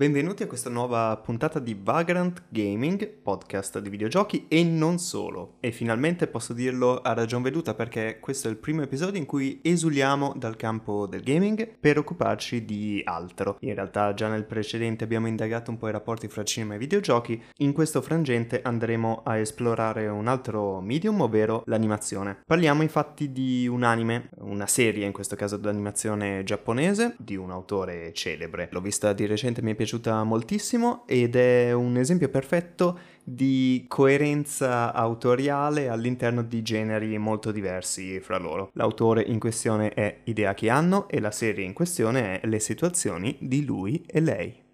Benvenuti a questa nuova puntata di Vagrant Gaming, podcast di videogiochi e non solo. E finalmente posso dirlo a ragion veduta perché questo è il primo episodio in cui esuliamo dal campo del gaming per occuparci di altro. In realtà già nel precedente abbiamo indagato un po' i rapporti fra cinema e videogiochi, in questo frangente andremo a esplorare un altro medium, ovvero l'animazione. Parliamo infatti di un anime, una serie in questo caso d'animazione giapponese, di un autore celebre. L'ho vista di recente, mi è piaciuta piaciuta moltissimo ed è un esempio perfetto di coerenza autoriale all'interno di generi molto diversi fra loro. L'autore in questione è Hideaki Anno e la serie in questione è Le situazioni di lui e lei.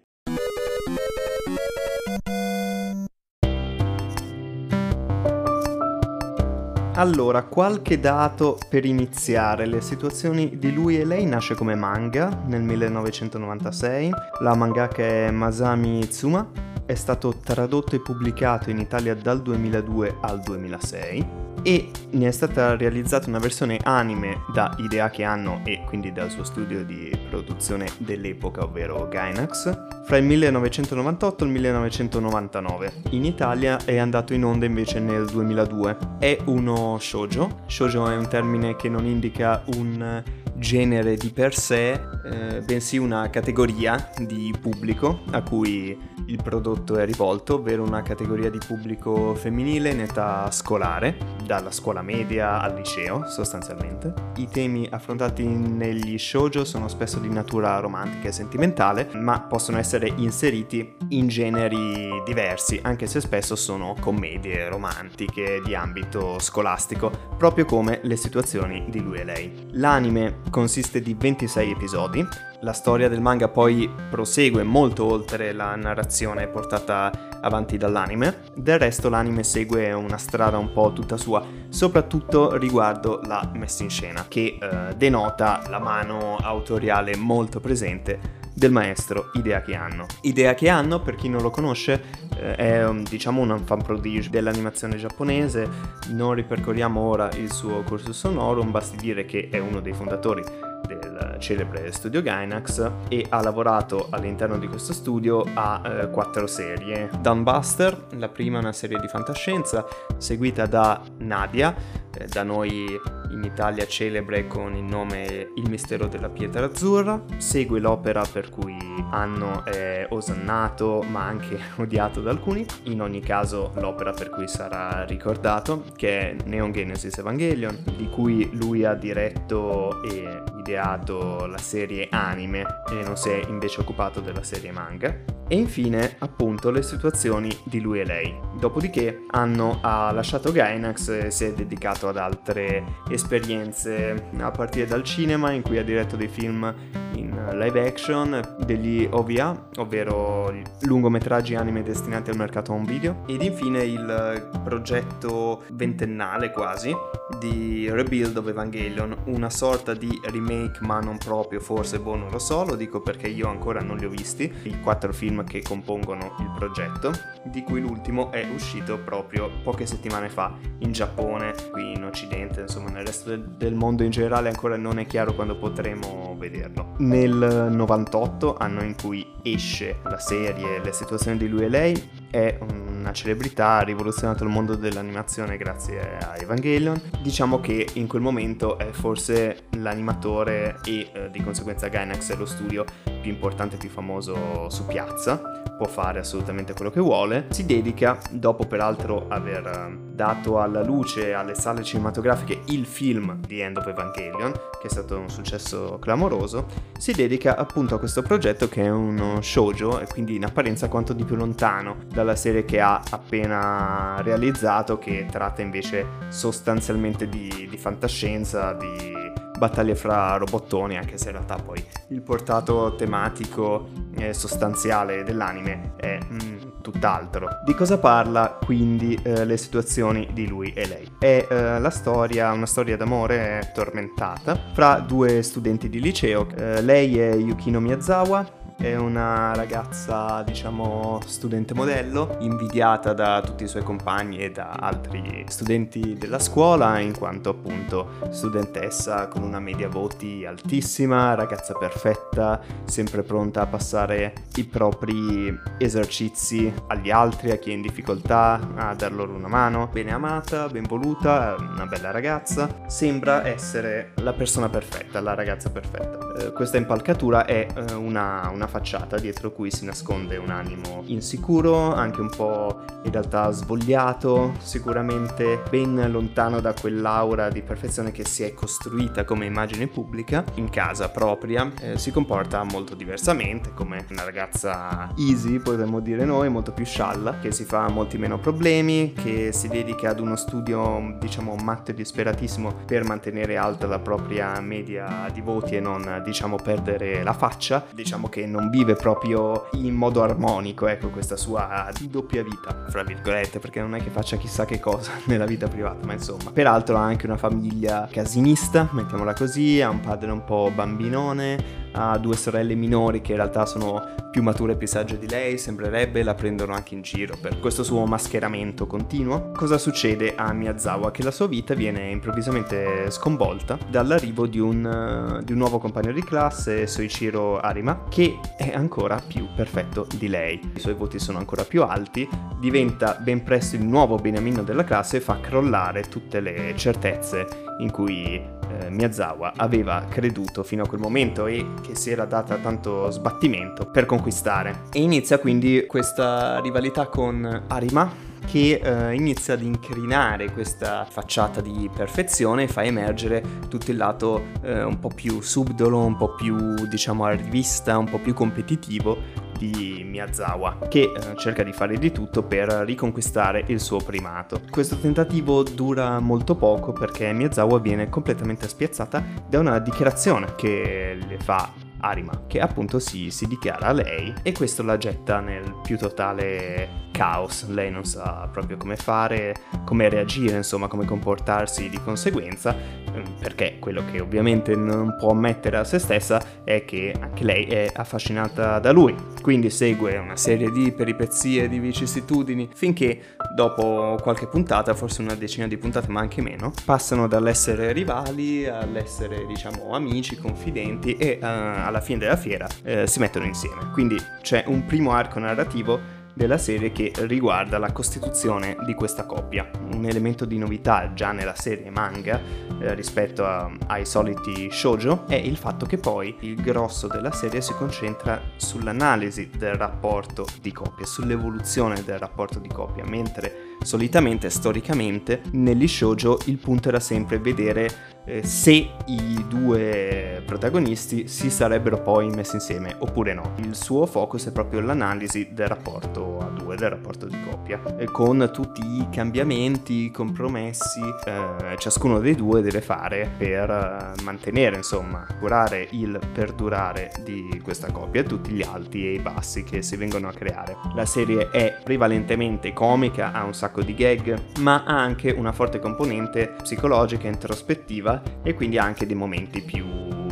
Allora, qualche dato per iniziare. Le situazioni di lui e lei nasce come manga nel 1996. La mangaka è Masami Tsuma. È stato tradotto e pubblicato in Italia dal 2002 al 2006 e ne è stata realizzata una versione anime da Hideaki Anno e quindi dal suo studio di produzione dell'epoca, ovvero Gainax, fra il 1998 e il 1999. In Italia è andato in onda invece nel 2002. È uno shoujo. Shoujo è un termine che non indica un genere di per sé, eh, bensì una categoria di pubblico a cui il prodotto è rivolto, ovvero una categoria di pubblico femminile in età scolare, dalla scuola media al liceo sostanzialmente. I temi affrontati negli shoujo sono spesso di natura romantica e sentimentale, ma possono essere inseriti in generi diversi, anche se spesso sono commedie romantiche di ambito scolastico, proprio come le situazioni di lui e lei. L'anime consiste di 26 episodi. La storia del manga poi prosegue molto oltre la narrazione portata avanti dall'anime. Del resto l'anime segue una strada un po' tutta sua, soprattutto riguardo la messa in scena, che eh, denota la mano autoriale molto presente del maestro Hideaki Anno. Hideaki Anno, per chi non lo conosce, eh, è diciamo un fan prodige dell'animazione giapponese, non ripercorriamo ora il suo corso sonoro, basti dire che è uno dei fondatori del celebre studio Gainax e ha lavorato all'interno di questo studio a eh, quattro serie. Dunbuster, la prima è una serie di fantascienza, seguita da Nadia, eh, da noi in Italia celebre con il nome Il mistero della pietra azzurra, segue l'opera per cui Anno è osannato ma anche odiato da alcuni, in ogni caso l'opera per cui sarà ricordato che è Neon Genesis Evangelion, di cui lui ha diretto e ideato la serie anime e non si è invece occupato della serie manga. E infine, appunto, le situazioni di lui e lei. Dopodiché Anno ha lasciato Gainax e si è dedicato ad altre esperienze, a partire dal cinema in cui ha diretto dei film in live action, degli OVA, ovvero lungometraggi anime destinati al mercato home video, ed infine il progetto ventennale quasi di Rebuild of Evangelion, una sorta di remake ma non proprio, forse boh non lo so, lo dico perché io ancora non li ho visti, i quattro film che compongono il progetto, di cui l'ultimo è uscito proprio poche settimane fa in Giappone, qui in Occidente, insomma nel resto del, del mondo in generale ancora non è chiaro quando potremo vederlo. Nel 98, anno in cui esce la serie Le situazioni di lui e lei, è una celebrità, ha rivoluzionato il mondo dell'animazione grazie a Evangelion. Diciamo che in quel momento è forse l'animatore e eh, di conseguenza Gainax è lo studio più importante e più famoso su piazza può fare assolutamente quello che vuole, si dedica, dopo peraltro aver eh, dato alla luce alle sale cinematografiche il film di End of Evangelion, che è stato un successo clamoroso, si dedica appunto a questo progetto che è uno shoujo e quindi in apparenza quanto di più lontano dalla serie che ha appena realizzato, che tratta invece sostanzialmente di, di fantascienza, di battaglie fra robottoni, anche se in realtà poi il portato tematico e sostanziale dell'anime è mm, tutt'altro. Di cosa parla quindi eh, le situazioni di lui e lei? È eh, la storia, una storia d'amore tormentata fra due studenti di liceo. Eh, lei è Yukino Miyazawa è una ragazza, diciamo, studente modello, invidiata da tutti i suoi compagni e da altri studenti della scuola, in quanto appunto studentessa con una media voti altissima, ragazza perfetta, sempre pronta a passare i propri esercizi agli altri, a chi è in difficoltà, a dar loro una mano, bene amata, ben voluta, una bella ragazza, sembra essere la persona perfetta, la ragazza perfetta. Eh, questa impalcatura è eh, una, una facciata dietro cui si nasconde un animo insicuro, anche un po' in realtà svogliato, sicuramente ben lontano da quell'aura di perfezione che si è costruita come immagine pubblica in casa propria, eh, si comporta molto diversamente come una ragazza easy, potremmo dire noi, molto più scialla, che si fa molti meno problemi, che si dedica ad uno studio diciamo matto e disperatissimo per mantenere alta la propria media di voti e non diciamo perdere la faccia, diciamo che non vive proprio in modo armonico, ecco, questa sua doppia vita, fra virgolette, perché non è che faccia chissà che cosa nella vita privata, ma insomma. Peraltro ha anche una famiglia casinista, mettiamola così, ha un padre un po' bambinone, ha due sorelle minori che in realtà sono più mature e più sagge di lei, sembrerebbe, la prendono anche in giro per questo suo mascheramento continuo. Cosa succede a Miyazawa? Che la sua vita viene improvvisamente sconvolta dall'arrivo di un, di un nuovo compagno di classe, Soichiro Arima, che è ancora più perfetto di lei. I suoi voti sono ancora più alti, diventa ben presto il nuovo beniamino della classe e fa crollare tutte le certezze in cui eh, Miyazawa aveva creduto fino a quel momento e che si era data tanto sbattimento per conquistare. E inizia quindi questa rivalità con Arima che eh, inizia ad incrinare questa facciata di perfezione e fa emergere tutto il lato eh, un po' più subdolo, un po' più diciamo a rivista, un po' più competitivo di Miyazawa, che eh, cerca di fare di tutto per riconquistare il suo primato. Questo tentativo dura molto poco perché Miyazawa viene completamente spiazzata da una dichiarazione che le fa Arima, che appunto si, si dichiara a lei e questo la getta nel più totale caos. Lei non sa proprio come fare, come reagire, insomma, come comportarsi di conseguenza, ehm, perché quello che ovviamente non può ammettere a se stessa è che anche lei è affascinata da lui. Quindi segue una serie di peripezie, di vicissitudini, finché dopo qualche puntata, forse una decina di puntate, ma anche meno, passano dall'essere rivali all'essere, diciamo, amici, confidenti e uh, alla fine della fiera eh, si mettono insieme. Quindi c'è un primo arco narrativo della serie che riguarda la costituzione di questa coppia. Un elemento di novità già nella serie manga eh, rispetto a, ai soliti shoujo è il fatto che poi il grosso della serie si concentra sull'analisi del rapporto di coppia, sull'evoluzione del rapporto di coppia, mentre solitamente storicamente negli shoujo il punto era sempre vedere eh, se i due protagonisti si sarebbero poi messi insieme oppure no. Il suo focus è proprio l'analisi del rapporto a due, del rapporto di coppia, e con tutti i cambiamenti, i compromessi, eh, ciascuno dei due deve fare per eh, mantenere, insomma, curare il perdurare di questa coppia e tutti gli alti e i bassi che si vengono a creare. La serie è prevalentemente comica, ha un sacco di gag, ma ha anche una forte componente psicologica, introspettiva e quindi anche dei momenti più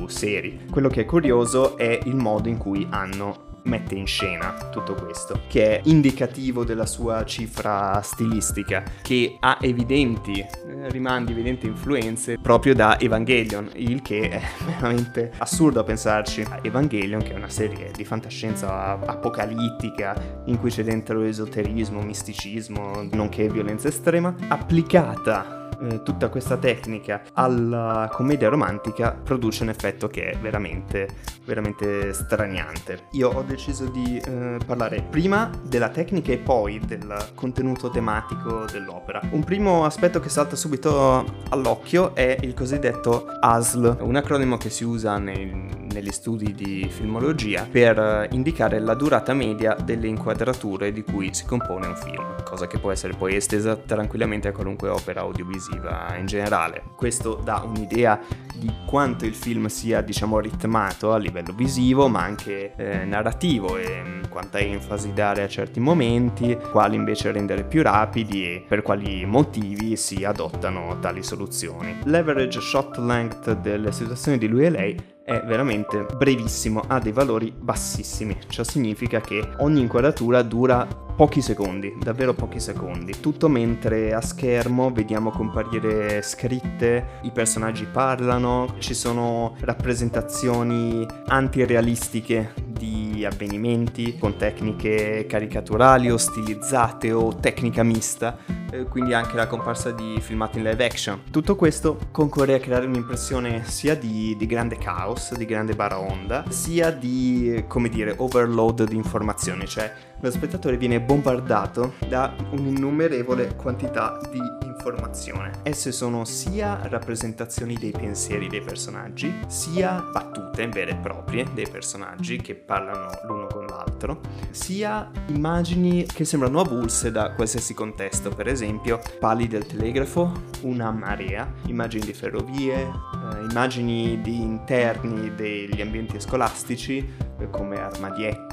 seri. Quello che è curioso è il modo in cui hanno mette in scena tutto questo, che è indicativo della sua cifra stilistica, che ha evidenti eh, rimandi, evidenti influenze proprio da Evangelion, il che è veramente assurdo a pensarci. Evangelion, che è una serie di fantascienza apocalittica in cui c'è dentro esoterismo, misticismo, nonché violenza estrema, applicata eh, tutta questa tecnica alla commedia romantica produce un effetto che è veramente, veramente straniante. Io ho deciso di eh, parlare prima della tecnica e poi del contenuto tematico dell'opera. Un primo aspetto che salta subito all'occhio è il cosiddetto ASL, un acronimo che si usa nei, negli studi di filmologia per indicare la durata media delle inquadrature di cui si compone un film, cosa che può essere poi estesa tranquillamente a qualunque opera audiovisiva televisiva in generale. Questo dà un'idea di quanto il film sia, diciamo, ritmato a livello visivo, ma anche eh, narrativo e mm, quanta enfasi dare a certi momenti, quali invece rendere più rapidi e per quali motivi si adottano tali soluzioni. L'average shot length delle situazioni di lui e lei è veramente brevissimo, ha dei valori bassissimi. Ciò significa che ogni inquadratura dura pochi secondi, davvero pochi secondi. Tutto mentre a schermo vediamo comparire scritte, i personaggi parlano, ci sono rappresentazioni antirealistiche di avvenimenti con tecniche caricaturali o stilizzate o tecnica mista, eh, quindi anche la comparsa di filmati in live action. Tutto questo concorre a creare un'impressione sia di, di grande caos, di grande baraonda, sia di, come dire, overload di informazioni, cioè lo spettatore viene bombardato da un'innumerevole quantità di informazione. Esse sono sia rappresentazioni dei pensieri dei personaggi, sia battute vere e proprie dei personaggi che parlano l'uno con l'altro, sia immagini che sembrano avulse da qualsiasi contesto, per esempio pali del telegrafo, una marea, immagini di ferrovie, eh, immagini di interni degli ambienti scolastici, come armadietti,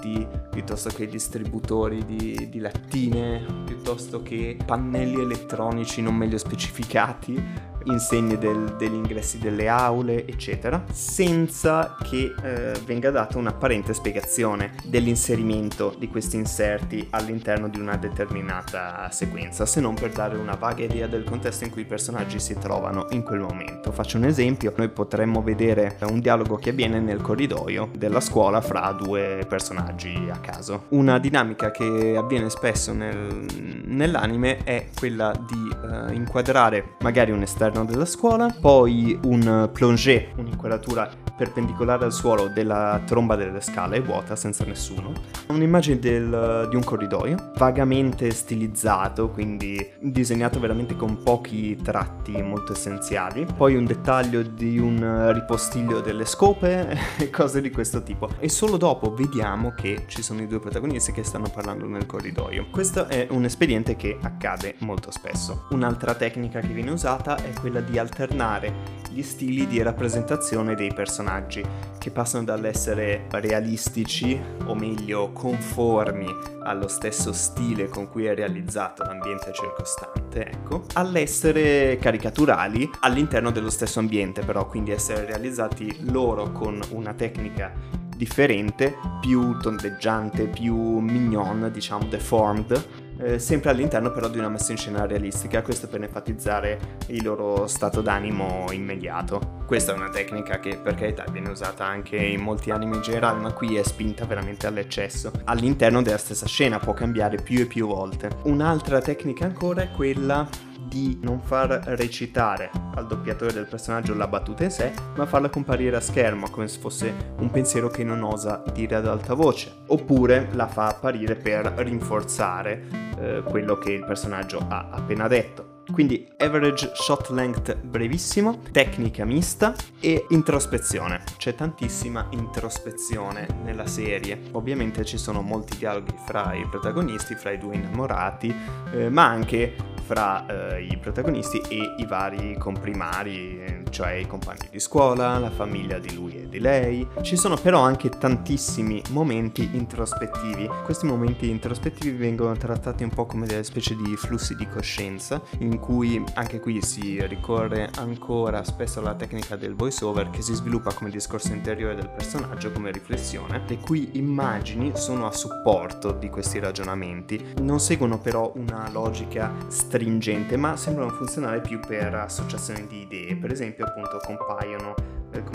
piuttosto che distributori di, di lattine, piuttosto che pannelli elettronici non meglio specificati, insegne del, degli ingressi delle aule, eccetera, senza che eh, venga data un'apparente spiegazione dell'inserimento di questi inserti all'interno di una determinata sequenza, se non per dare una vaga idea del contesto in cui i personaggi si trovano in quel momento. Faccio un esempio, noi potremmo vedere un dialogo che avviene nel corridoio della scuola fra due personaggi a caso. Una dinamica che avviene spesso nel, nell'anime è quella di uh, inquadrare magari un esterno all'interno della scuola, poi un plongé, un'inquadratura perpendicolare al suolo della tromba delle scale, vuota, senza nessuno, un'immagine del, di un corridoio, vagamente stilizzato, quindi disegnato veramente con pochi tratti molto essenziali, poi un dettaglio di un ripostiglio delle scope e cose di questo tipo. E solo dopo vediamo che ci sono i due protagonisti che stanno parlando nel corridoio. Questo è un espediente che accade molto spesso. Un'altra tecnica che viene usata è quella di alternare gli stili di rappresentazione dei personaggi, che passano dall'essere realistici, o meglio conformi allo stesso stile con cui è realizzato l'ambiente circostante, ecco, all'essere caricaturali all'interno dello stesso ambiente, però, quindi essere realizzati loro con una tecnica differente, più tondeggiante, più mignon, diciamo deformed, eh, sempre all'interno però di una messa in scena realistica, questo per enfatizzare il loro stato d'animo immediato. Questa è una tecnica che per carità viene usata anche in molti anime in generale, ma qui è spinta veramente all'eccesso. All'interno della stessa scena può cambiare più e più volte. Un'altra tecnica ancora è quella di non far recitare al doppiatore del personaggio la battuta in sé, ma farla comparire a schermo come se fosse un pensiero che non osa dire ad alta voce. Oppure la fa apparire per rinforzare eh, quello che il personaggio ha appena detto. Quindi average shot length brevissimo, tecnica mista e introspezione. C'è tantissima introspezione nella serie. Ovviamente ci sono molti dialoghi fra i protagonisti, fra i due innamorati, eh, ma anche fra eh, i protagonisti e i vari comprimari, cioè i compagni di scuola, la famiglia di lui e di lei. Ci sono però anche tantissimi momenti introspettivi. Questi momenti introspettivi vengono trattati un po' come delle specie di flussi di coscienza, in cui anche qui si ricorre ancora spesso alla tecnica del voice over che si sviluppa come discorso interiore del personaggio, come riflessione, le cui immagini sono a supporto di questi ragionamenti. Non seguono però una logica stringente, ma sembrano funzionare più per associazioni di idee. Per esempio, appunto, compaiono,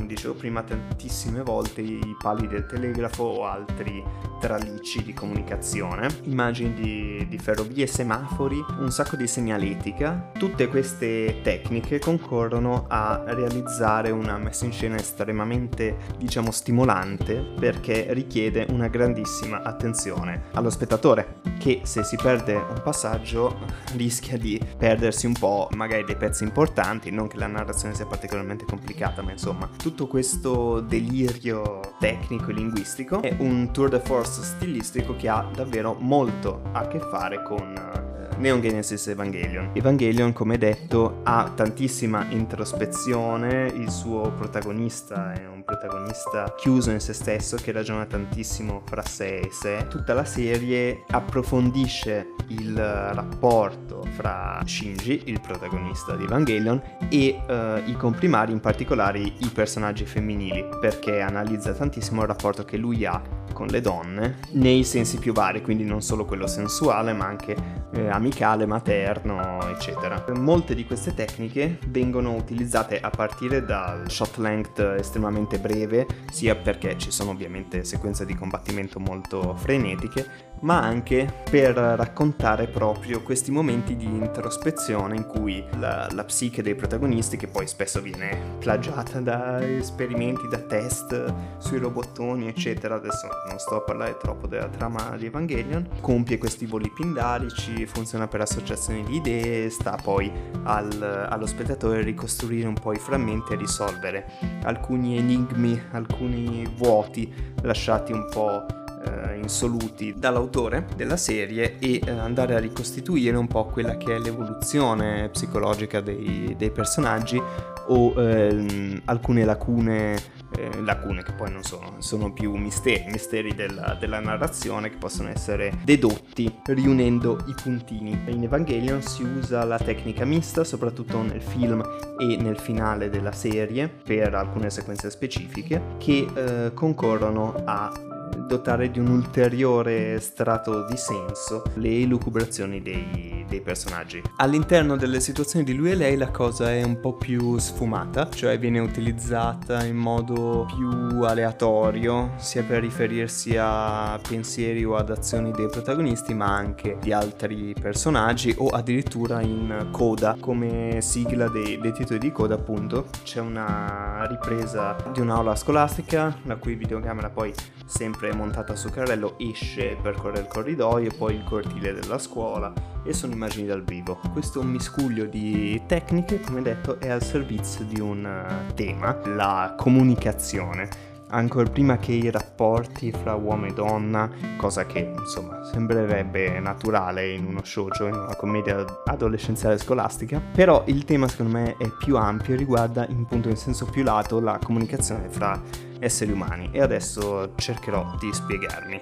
dicevo prima, tantissime volte i pali del telegrafo o altri tralicci di comunicazione, immagini di, di ferrovie, semafori, un sacco di segnaletica. Tutte queste tecniche concorrono a realizzare una messa in scena estremamente, diciamo, stimolante perché richiede una grandissima attenzione allo spettatore che se si perde un passaggio rischia di perdersi un po' magari dei pezzi importanti, non che la narrazione sia particolarmente complicata, ma insomma tutto questo delirio tecnico e linguistico è un tour de force stilistico che ha davvero molto a che fare con Neon Genesis Evangelion. Evangelion, come detto, ha tantissima introspezione, il suo protagonista è un protagonista chiuso in se stesso che ragiona tantissimo fra sé e sé. Tutta la serie approfondisce il rapporto fra Shinji, il protagonista di Evangelion, e uh, i comprimari, in particolare i personaggi femminili, perché analizza tantissimo il rapporto che lui ha con le donne nei sensi più vari, quindi non solo quello sensuale, ma anche eh, amicale, materno, eccetera. Molte di queste tecniche vengono utilizzate a partire dal shot length estremamente breve, sia perché ci sono ovviamente sequenze di combattimento molto frenetiche, ma anche per raccontare proprio questi momenti di introspezione in cui la, la, psiche dei protagonisti, che poi spesso viene plagiata da esperimenti, da test sui robottoni, eccetera, adesso non sto a parlare troppo della trama di Evangelion, compie questi voli pindarici, funziona per associazione di idee, sta poi al, allo spettatore ricostruire un po' i frammenti e risolvere alcuni enigmi, alcuni vuoti lasciati un po' eh, insoluti dall'autore della serie e eh, andare a ricostituire un po' quella che è l'evoluzione psicologica dei, dei personaggi o ehm, alcune lacune eh, lacune che poi non sono, sono più misteri, misteri della, della, narrazione che possono essere dedotti riunendo i puntini. In Evangelion si usa la tecnica mista, soprattutto nel film e nel finale della serie, per alcune sequenze specifiche, che eh, concorrono a dotare di un ulteriore strato di senso le elucubrazioni dei, dei, personaggi. All'interno delle situazioni di lui e lei la cosa è un po' più sfumata, cioè viene utilizzata in modo più aleatorio, sia per riferirsi a pensieri o ad azioni dei protagonisti, ma anche di altri personaggi o addirittura in coda, come sigla dei, dei titoli di coda appunto. C'è una ripresa di un'aula scolastica, la cui videocamera poi sempre montata su carrello, esce, percorre il corridoio e poi il cortile della scuola e sono immagini dal vivo. Questo miscuglio di tecniche, come detto, è al servizio di un eh, tema, la comunicazione ancora prima che i rapporti fra uomo e donna, cosa che insomma sembrerebbe naturale in uno shoujo, in una commedia adolescenziale scolastica, però il tema secondo me è più ampio e riguarda in punto in senso più lato la comunicazione fra esseri umani e adesso cercherò di spiegarmi.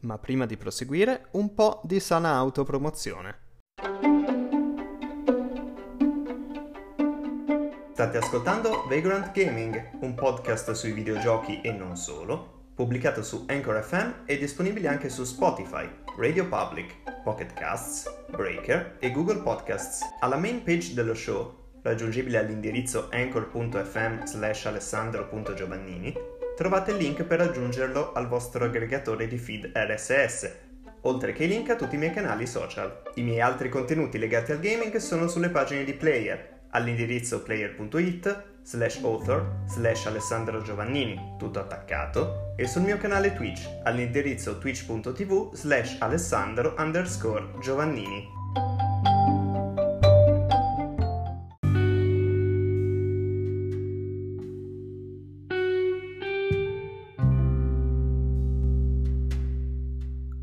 Ma prima di proseguire, un po' di sana autopromozione. State ascoltando Vagrant Gaming, un podcast sui videogiochi e non solo, pubblicato su Anchor FM e disponibile anche su Spotify, Radio Public, Pocket Casts, Breaker e Google Podcasts. Alla main page dello show raggiungibile all'indirizzo anchor.fm slash alessandro.giovannini, trovate il link per raggiungerlo al vostro aggregatore di feed RSS, oltre che i link a tutti i miei canali social. I miei altri contenuti legati al gaming sono sulle pagine di Player, all'indirizzo player.it slash author slash Alessandro Giovannini, tutto attaccato, e sul mio canale Twitch all'indirizzo twitch.tv slash Alessandro underscore Giovannini.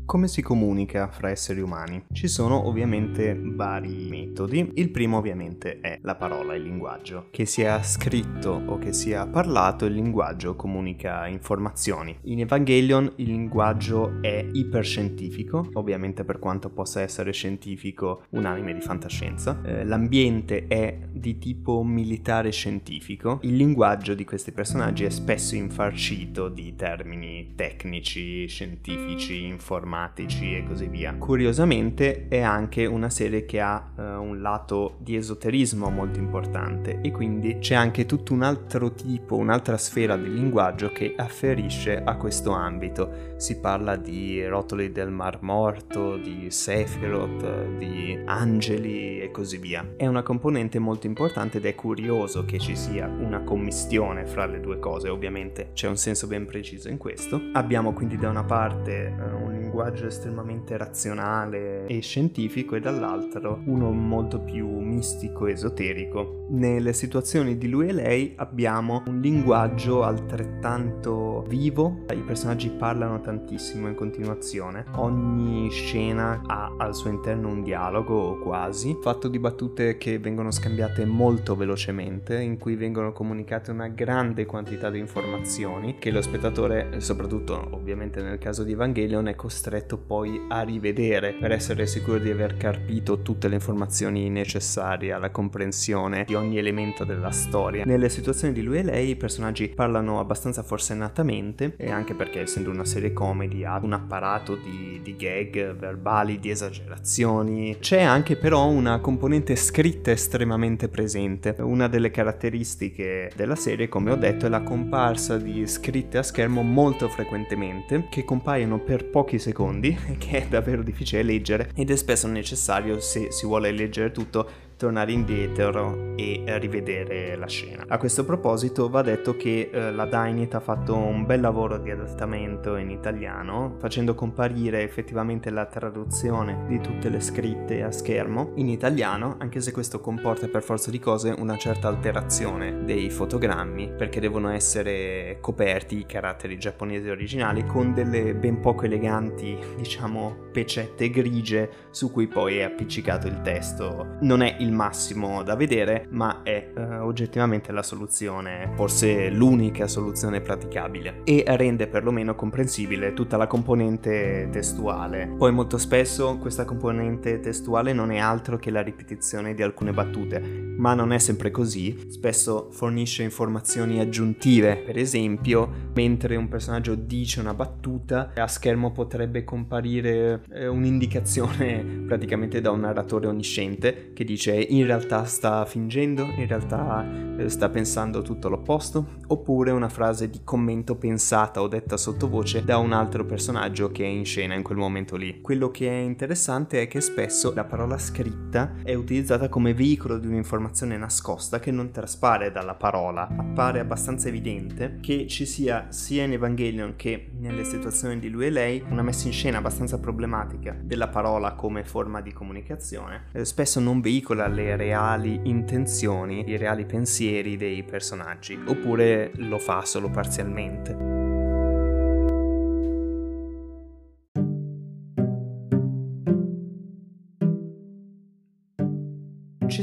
Come si comunica fra esseri umani? Ci sono ovviamente vari metodi. Il primo ovviamente è la parola, il linguaggio. Che sia scritto o che sia parlato, il linguaggio comunica informazioni. In Evangelion il linguaggio è iperscientifico, ovviamente per quanto possa essere scientifico un anime di fantascienza. Eh, l'ambiente è di tipo militare scientifico. Il linguaggio di questi personaggi è spesso infarcito di termini tecnici, scientifici, informatici informatici e così via. Curiosamente è anche una serie che ha uh, un lato di esoterismo molto importante e quindi c'è anche tutto un altro tipo, un'altra sfera di linguaggio che afferisce a questo ambito. Si parla di rotoli del Mar Morto, di Sephiroth, di angeli e così via. È una componente molto importante ed è curioso che ci sia una commistione fra le due cose, ovviamente c'è un senso ben preciso in questo. Abbiamo quindi da una parte uh, un linguaggio estremamente razionale e scientifico e dall'altro uno molto più mistico e esoterico. Nelle situazioni di lui e lei abbiamo un linguaggio altrettanto vivo, i personaggi parlano tantissimo in continuazione, ogni scena ha al suo interno un dialogo o quasi, fatto di battute che vengono scambiate molto velocemente, in cui vengono comunicate una grande quantità di informazioni che lo spettatore, soprattutto ovviamente nel caso di Evangelion, è costretto poi a rivedere per essere sicuro di aver carpito tutte le informazioni necessarie alla comprensione di ogni elemento della storia. Nelle situazioni di lui e lei i personaggi parlano abbastanza forsennatamente e anche perché essendo una serie comedy ha un apparato di, di gag verbali, di esagerazioni. C'è anche però una componente scritta estremamente presente. Una delle caratteristiche della serie, come ho detto, è la comparsa di scritte a schermo molto frequentemente che compaiono per pochi secondi, che è davvero difficile leggere ed è spesso necessario se si vuole leggere tutto tornare indietro e rivedere la scena. A questo proposito va detto che eh, la Dynit ha fatto un bel lavoro di adattamento in italiano, facendo comparire effettivamente la traduzione di tutte le scritte a schermo in italiano, anche se questo comporta per forza di cose una certa alterazione dei fotogrammi, perché devono essere coperti i caratteri giapponesi originali con delle ben poco eleganti, diciamo, pecette grigie su cui poi è appiccicato il testo. Non è il il massimo da vedere, ma è uh, oggettivamente la soluzione, forse l'unica soluzione praticabile e rende perlomeno comprensibile tutta la componente testuale. Poi molto spesso questa componente testuale non è altro che la ripetizione di alcune battute, ma non è sempre così, spesso fornisce informazioni aggiuntive, per esempio, mentre un personaggio dice una battuta, a schermo potrebbe comparire eh, un'indicazione praticamente da un narratore onnisciente che dice in realtà sta fingendo, in realtà eh, sta pensando tutto l'opposto, oppure una frase di commento pensata o detta sottovoce da un altro personaggio che è in scena in quel momento lì. Quello che è interessante è che spesso la parola scritta è utilizzata come veicolo di un'informazione nascosta che non traspare dalla parola. Appare abbastanza evidente che ci sia sia in Evangelion che nelle situazioni di lui e lei una messa in scena abbastanza problematica della parola come forma di comunicazione. Eh, spesso non veicola le reali intenzioni, i reali pensieri dei personaggi, oppure lo fa solo parzialmente.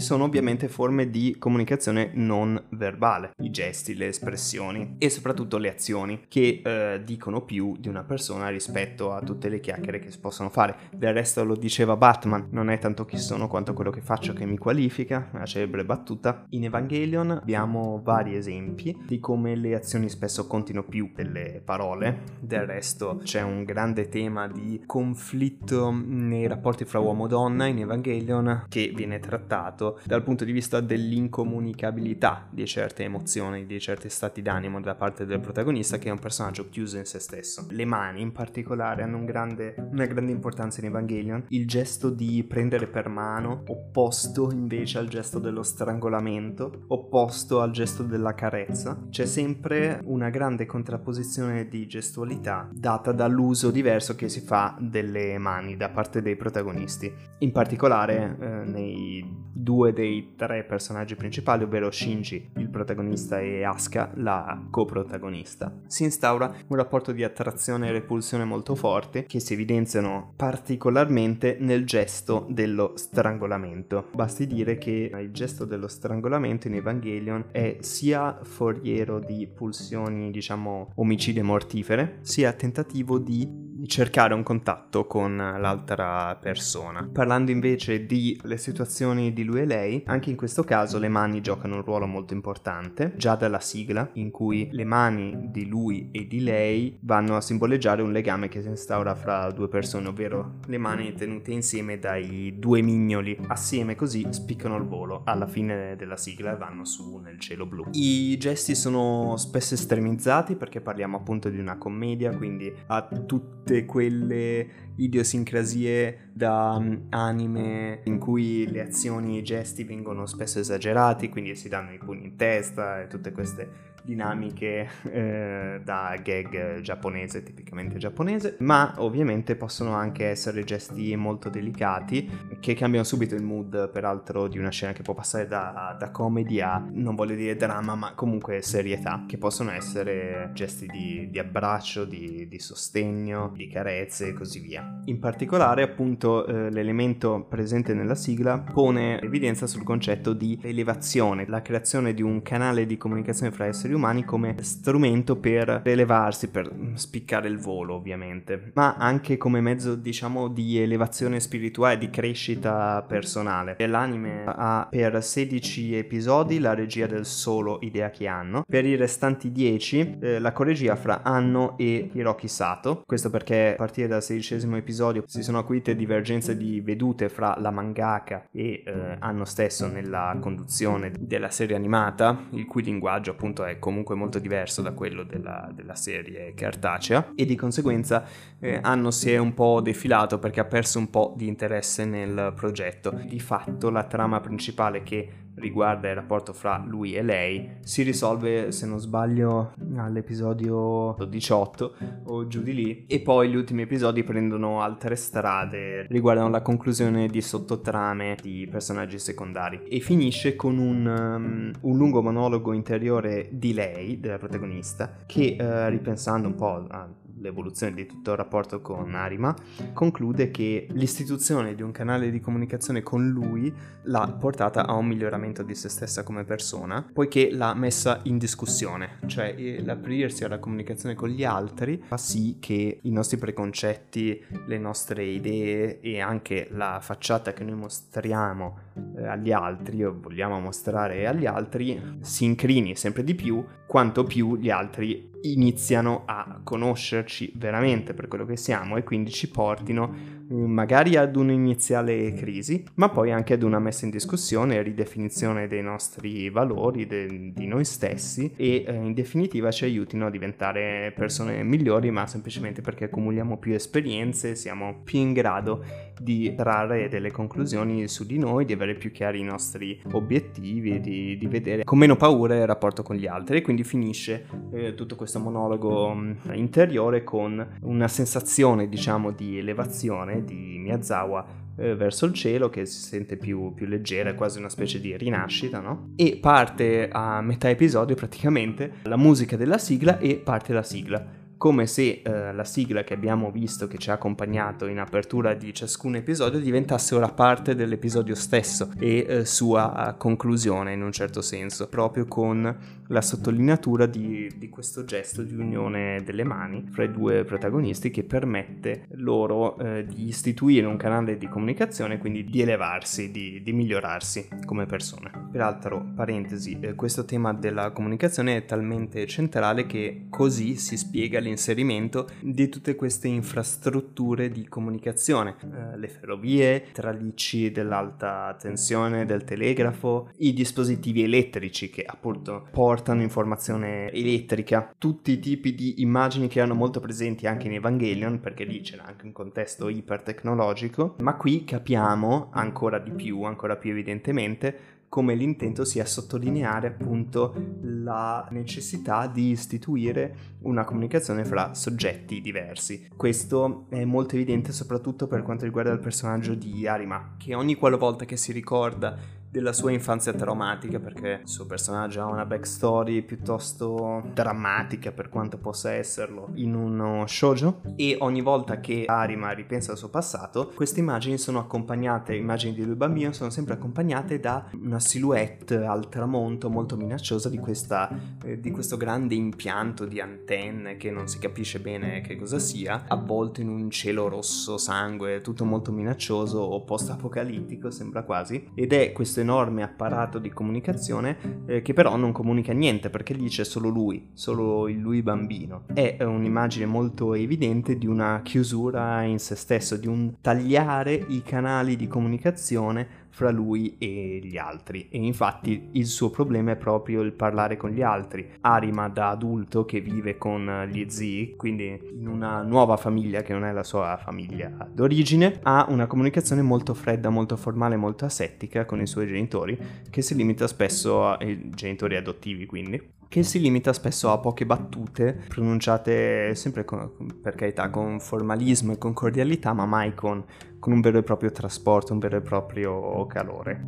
Sono ovviamente forme di comunicazione non verbale, i gesti, le espressioni e soprattutto le azioni che eh, dicono più di una persona rispetto a tutte le chiacchiere che si possono fare. Del resto lo diceva Batman, non è tanto chi sono quanto quello che faccio che mi qualifica, una celebre battuta. In Evangelion abbiamo vari esempi di come le azioni spesso contino più delle parole. Del resto c'è un grande tema di conflitto nei rapporti fra uomo e donna in Evangelion che viene trattato dal punto di vista dell'incomunicabilità di certe emozioni, di certi stati d'animo da parte del protagonista che è un personaggio chiuso in se stesso. Le mani in particolare hanno un grande, una grande importanza in Evangelion, il gesto di prendere per mano, opposto invece al gesto dello strangolamento, opposto al gesto della carezza. C'è sempre una grande contrapposizione di gestualità data dall'uso diverso che si fa delle mani da parte dei protagonisti. In particolare eh, nei due dei tre personaggi principali, ovvero Shinji, il protagonista, e Asuka, la coprotagonista. Si instaura un rapporto di attrazione e repulsione molto forte che si evidenziano particolarmente nel gesto dello strangolamento. Basti dire che il gesto dello strangolamento in Evangelion è sia foriero di pulsioni, diciamo, omicide mortifere, sia tentativo di cercare un contatto con l'altra persona. Parlando invece di le situazioni di lui e lei, anche in questo caso le mani giocano un ruolo molto importante, già dalla sigla, in cui le mani di lui e di lei vanno a simboleggiare un legame che si instaura fra due persone, ovvero le mani tenute insieme dai due mignoli, assieme così spiccano il volo alla fine della sigla e vanno su nel cielo blu. I gesti sono spesso estremizzati perché parliamo appunto di una commedia, quindi ha tutte quelle idiosincrasie da um, anime in cui le azioni gesti vengono spesso esagerati, quindi si danno i pugni in testa e tutte queste dinamiche eh, da gag giapponese, tipicamente giapponese, ma ovviamente possono anche essere gesti molto delicati che cambiano subito il mood, peraltro, di una scena che può passare da, da comedy a, non voglio dire dramma, ma comunque serietà, che possono essere gesti di, di abbraccio, di, di, sostegno, di carezze e così via. In particolare, appunto, eh, l'elemento presente nella sigla pone evidenza sul concetto di elevazione, la creazione di un canale di comunicazione fra esseri umani come strumento per elevarsi, per spiccare il volo, ovviamente, ma anche come mezzo, diciamo, di elevazione spirituale, di crescita personale. L'anime ha per 16 episodi la regia del solo Hideaki Anno, per i restanti 10 eh, la coregia fra Anno e Hiroki Sato, questo perché a partire dal sedicesimo episodio si sono acuite divergenze di vedute fra la mangaka e eh, Anno stesso nella conduzione della serie animata, il cui linguaggio appunto è comunque molto diverso da quello della, della serie cartacea e di conseguenza eh, Anno si è un po' defilato perché ha perso un po' di interesse nel progetto. Di fatto la trama principale che riguarda il rapporto fra lui e lei si risolve se non sbaglio all'episodio 18 o giù di lì e poi gli ultimi episodi prendono altre strade riguardano la conclusione di sottotrame di personaggi secondari e finisce con un, um, un lungo monologo interiore di lei della protagonista che uh, ripensando un po' a l'evoluzione di tutto il rapporto con Arima, conclude che l'istituzione di un canale di comunicazione con lui l'ha portata a un miglioramento di se stessa come persona, poiché l'ha messa in discussione, cioè l'aprirsi alla comunicazione con gli altri fa sì che i nostri preconcetti, le nostre idee e anche la facciata che noi mostriamo eh, agli altri o vogliamo mostrare agli altri si incrini sempre di più quanto più gli altri iniziano a conoscerci veramente per quello che siamo e quindi ci portino magari ad un'iniziale crisi, ma poi anche ad una messa in discussione e ridefinizione dei nostri valori, de- di noi stessi e eh, in definitiva ci aiutino a diventare persone migliori, ma semplicemente perché accumuliamo più esperienze, siamo più in grado di trarre delle conclusioni su di noi, di avere più chiari i nostri obiettivi, di, di vedere con meno paura il rapporto con gli altri. E quindi finisce eh, tutto questo monologo mh, interiore con una sensazione diciamo di elevazione di Miyazawa eh, verso il cielo che si sente più, più leggera, è quasi una specie di rinascita, no? E parte a metà episodio praticamente la musica della sigla e parte la sigla come se eh, la sigla che abbiamo visto che ci ha accompagnato in apertura di ciascun episodio diventasse ora parte dell'episodio stesso e eh, sua conclusione in un certo senso, proprio con la sottolineatura di, di, questo gesto di unione delle mani fra i due protagonisti che permette loro eh, di istituire un canale di comunicazione, quindi di elevarsi, di, di migliorarsi come persone. Peraltro, parentesi, eh, questo tema della comunicazione è talmente centrale che così si spiega l'insieme l'inserimento di tutte queste infrastrutture di comunicazione, eh, le ferrovie, tralicci dell'alta tensione, del telegrafo, i dispositivi elettrici che appunto portano informazione elettrica, tutti i tipi di immagini che erano molto presenti anche in Evangelion, perché lì c'era anche un contesto ipertecnologico, ma qui capiamo ancora di più, ancora più evidentemente, come l'intento sia sottolineare appunto la necessità di istituire una comunicazione fra soggetti diversi. Questo è molto evidente soprattutto per quanto riguarda il personaggio di Arima, che ogni qualvolta che si ricorda della sua infanzia traumatica perché il suo personaggio ha una backstory piuttosto drammatica per quanto possa esserlo in uno shoujo. E ogni volta che Arima ripensa al suo passato queste immagini sono accompagnate, immagini di lui bambino sono sempre accompagnate da una silhouette al tramonto molto minacciosa di, questa, eh, di questo grande impianto di antenne che non si capisce bene che cosa sia avvolto in un cielo rosso sangue tutto molto minaccioso o post apocalittico sembra quasi. Ed è questo enorme apparato di comunicazione eh, che però non comunica niente perché lì c'è solo lui, solo il lui bambino. È un'immagine molto evidente di una chiusura in se stesso, di un tagliare i canali di comunicazione fra lui e gli altri e infatti il suo problema è proprio il parlare con gli altri. Arima da adulto che vive con gli zii, quindi in una nuova famiglia che non è la sua famiglia d'origine, ha una comunicazione molto fredda, molto formale, molto asettica con i suoi genitori che si limita spesso ai genitori adottivi quindi che si limita spesso a poche battute pronunciate sempre con, per carità con formalismo e con cordialità, ma mai con, con un vero e proprio trasporto, un vero e proprio calore.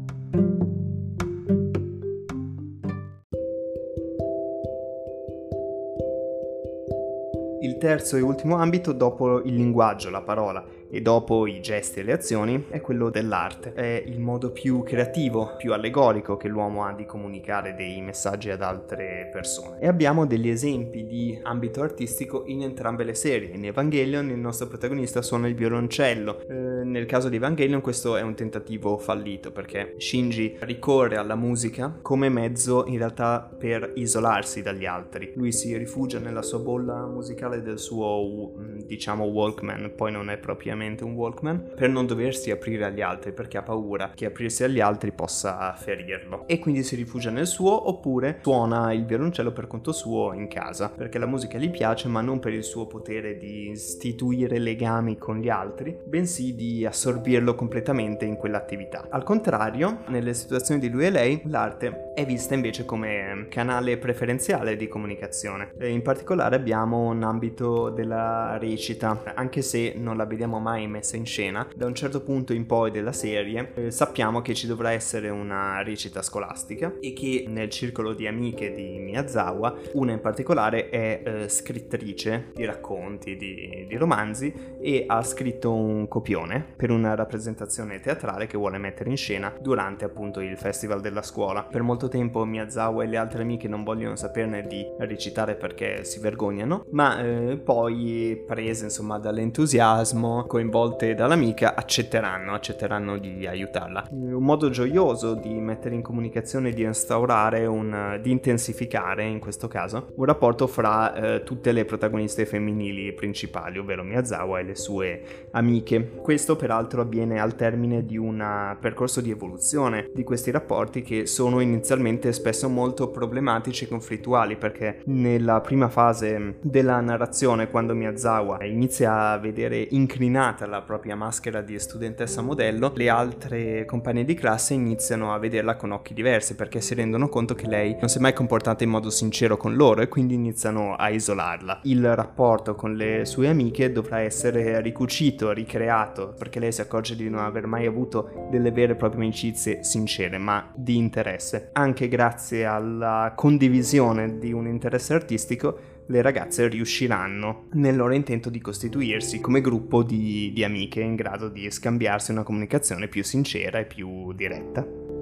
Il terzo e ultimo ambito, dopo il linguaggio, la parola e dopo i gesti e le azioni, è quello dell'arte. È il modo più creativo, più allegorico che l'uomo ha di comunicare dei messaggi ad altre persone. E abbiamo degli esempi di ambito artistico in entrambe le serie. In Evangelion il nostro protagonista suona il violoncello. Eh, nel caso di Evangelion questo è un tentativo fallito perché Shinji ricorre alla musica come mezzo in realtà per isolarsi dagli altri. Lui si rifugia nella sua bolla musicale del suo, diciamo, Walkman, poi non è propriamente un Walkman, per non doversi aprire agli altri, perché ha paura che aprirsi agli altri possa ferirlo. E quindi si rifugia nel suo, oppure suona il violoncello per conto suo in casa, perché la musica gli piace, ma non per il suo potere di istituire legami con gli altri, bensì di assorbirlo completamente in quell'attività. Al contrario, nelle situazioni di lui e lei, l'arte è vista invece come canale preferenziale di comunicazione. In particolare abbiamo un ambito della recita, anche se non la vediamo mai messa in scena, da un certo punto in poi della serie eh, sappiamo che ci dovrà essere una recita scolastica e che nel circolo di amiche di Miyazawa, una in particolare è eh, scrittrice di racconti, di, di romanzi e ha scritto un copione per una rappresentazione teatrale che vuole mettere in scena durante appunto il festival della scuola. Per molto tempo Miyazawa e le altre amiche non vogliono saperne di recitare perché si vergognano, ma eh, poi prese insomma dall'entusiasmo, coinvolte dall'amica, accetteranno, accetteranno di aiutarla. Un modo gioioso di mettere in comunicazione, di instaurare, un, di intensificare in questo caso, un rapporto fra eh, tutte le protagoniste femminili principali, ovvero Miyazawa e le sue amiche. Questo peraltro avviene al termine di un percorso di evoluzione di questi rapporti che sono inizialmente spesso molto problematici e conflittuali perché nella prima fase della narrazione quando Miyazawa inizia a vedere inclinata la propria maschera di studentessa modello, le altre compagne di classe iniziano a vederla con occhi diversi perché si rendono conto che lei non si è mai comportata in modo sincero con loro e quindi iniziano a isolarla. Il rapporto con le sue amiche dovrà essere ricucito, ricreato, perché lei si accorge di non aver mai avuto delle vere e proprie amicizie sincere, ma di interesse. Anche grazie alla condivisione di un interesse artistico, le ragazze riusciranno nel loro intento di costituirsi come gruppo di, di amiche in grado di scambiarsi una comunicazione più sincera e più diretta.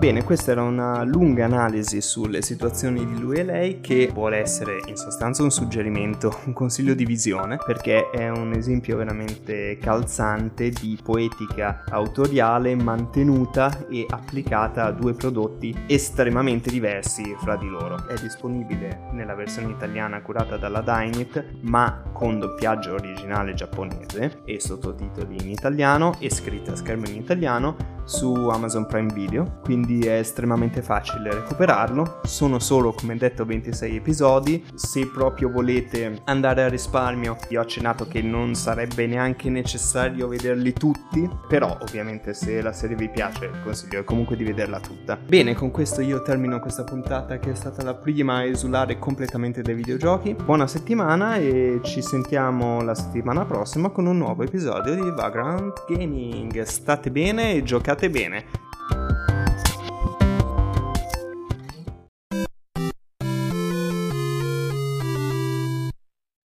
Bene, questa era una lunga analisi sulle situazioni di lui e lei che vuole essere in sostanza un suggerimento, un consiglio di visione, perché è un esempio veramente calzante di poetica autoriale mantenuta e applicata a due prodotti estremamente diversi fra di loro. È disponibile nella versione italiana curata dalla Dynit, ma con doppiaggio originale giapponese e sottotitoli in italiano e scritta a schermo in italiano su Amazon Prime Video, quindi è estremamente facile recuperarlo. Sono solo, come detto, 26 episodi. Se proprio volete andare a risparmio, vi ho accennato che non sarebbe neanche necessario vederli tutti, però ovviamente se la serie vi piace, consiglio comunque di vederla tutta. Bene, con questo io termino questa puntata che è stata la prima a esulare completamente dai videogiochi. Buona settimana e ci sentiamo la settimana prossima con un nuovo episodio di Vagrant Gaming. State bene e giocate bene.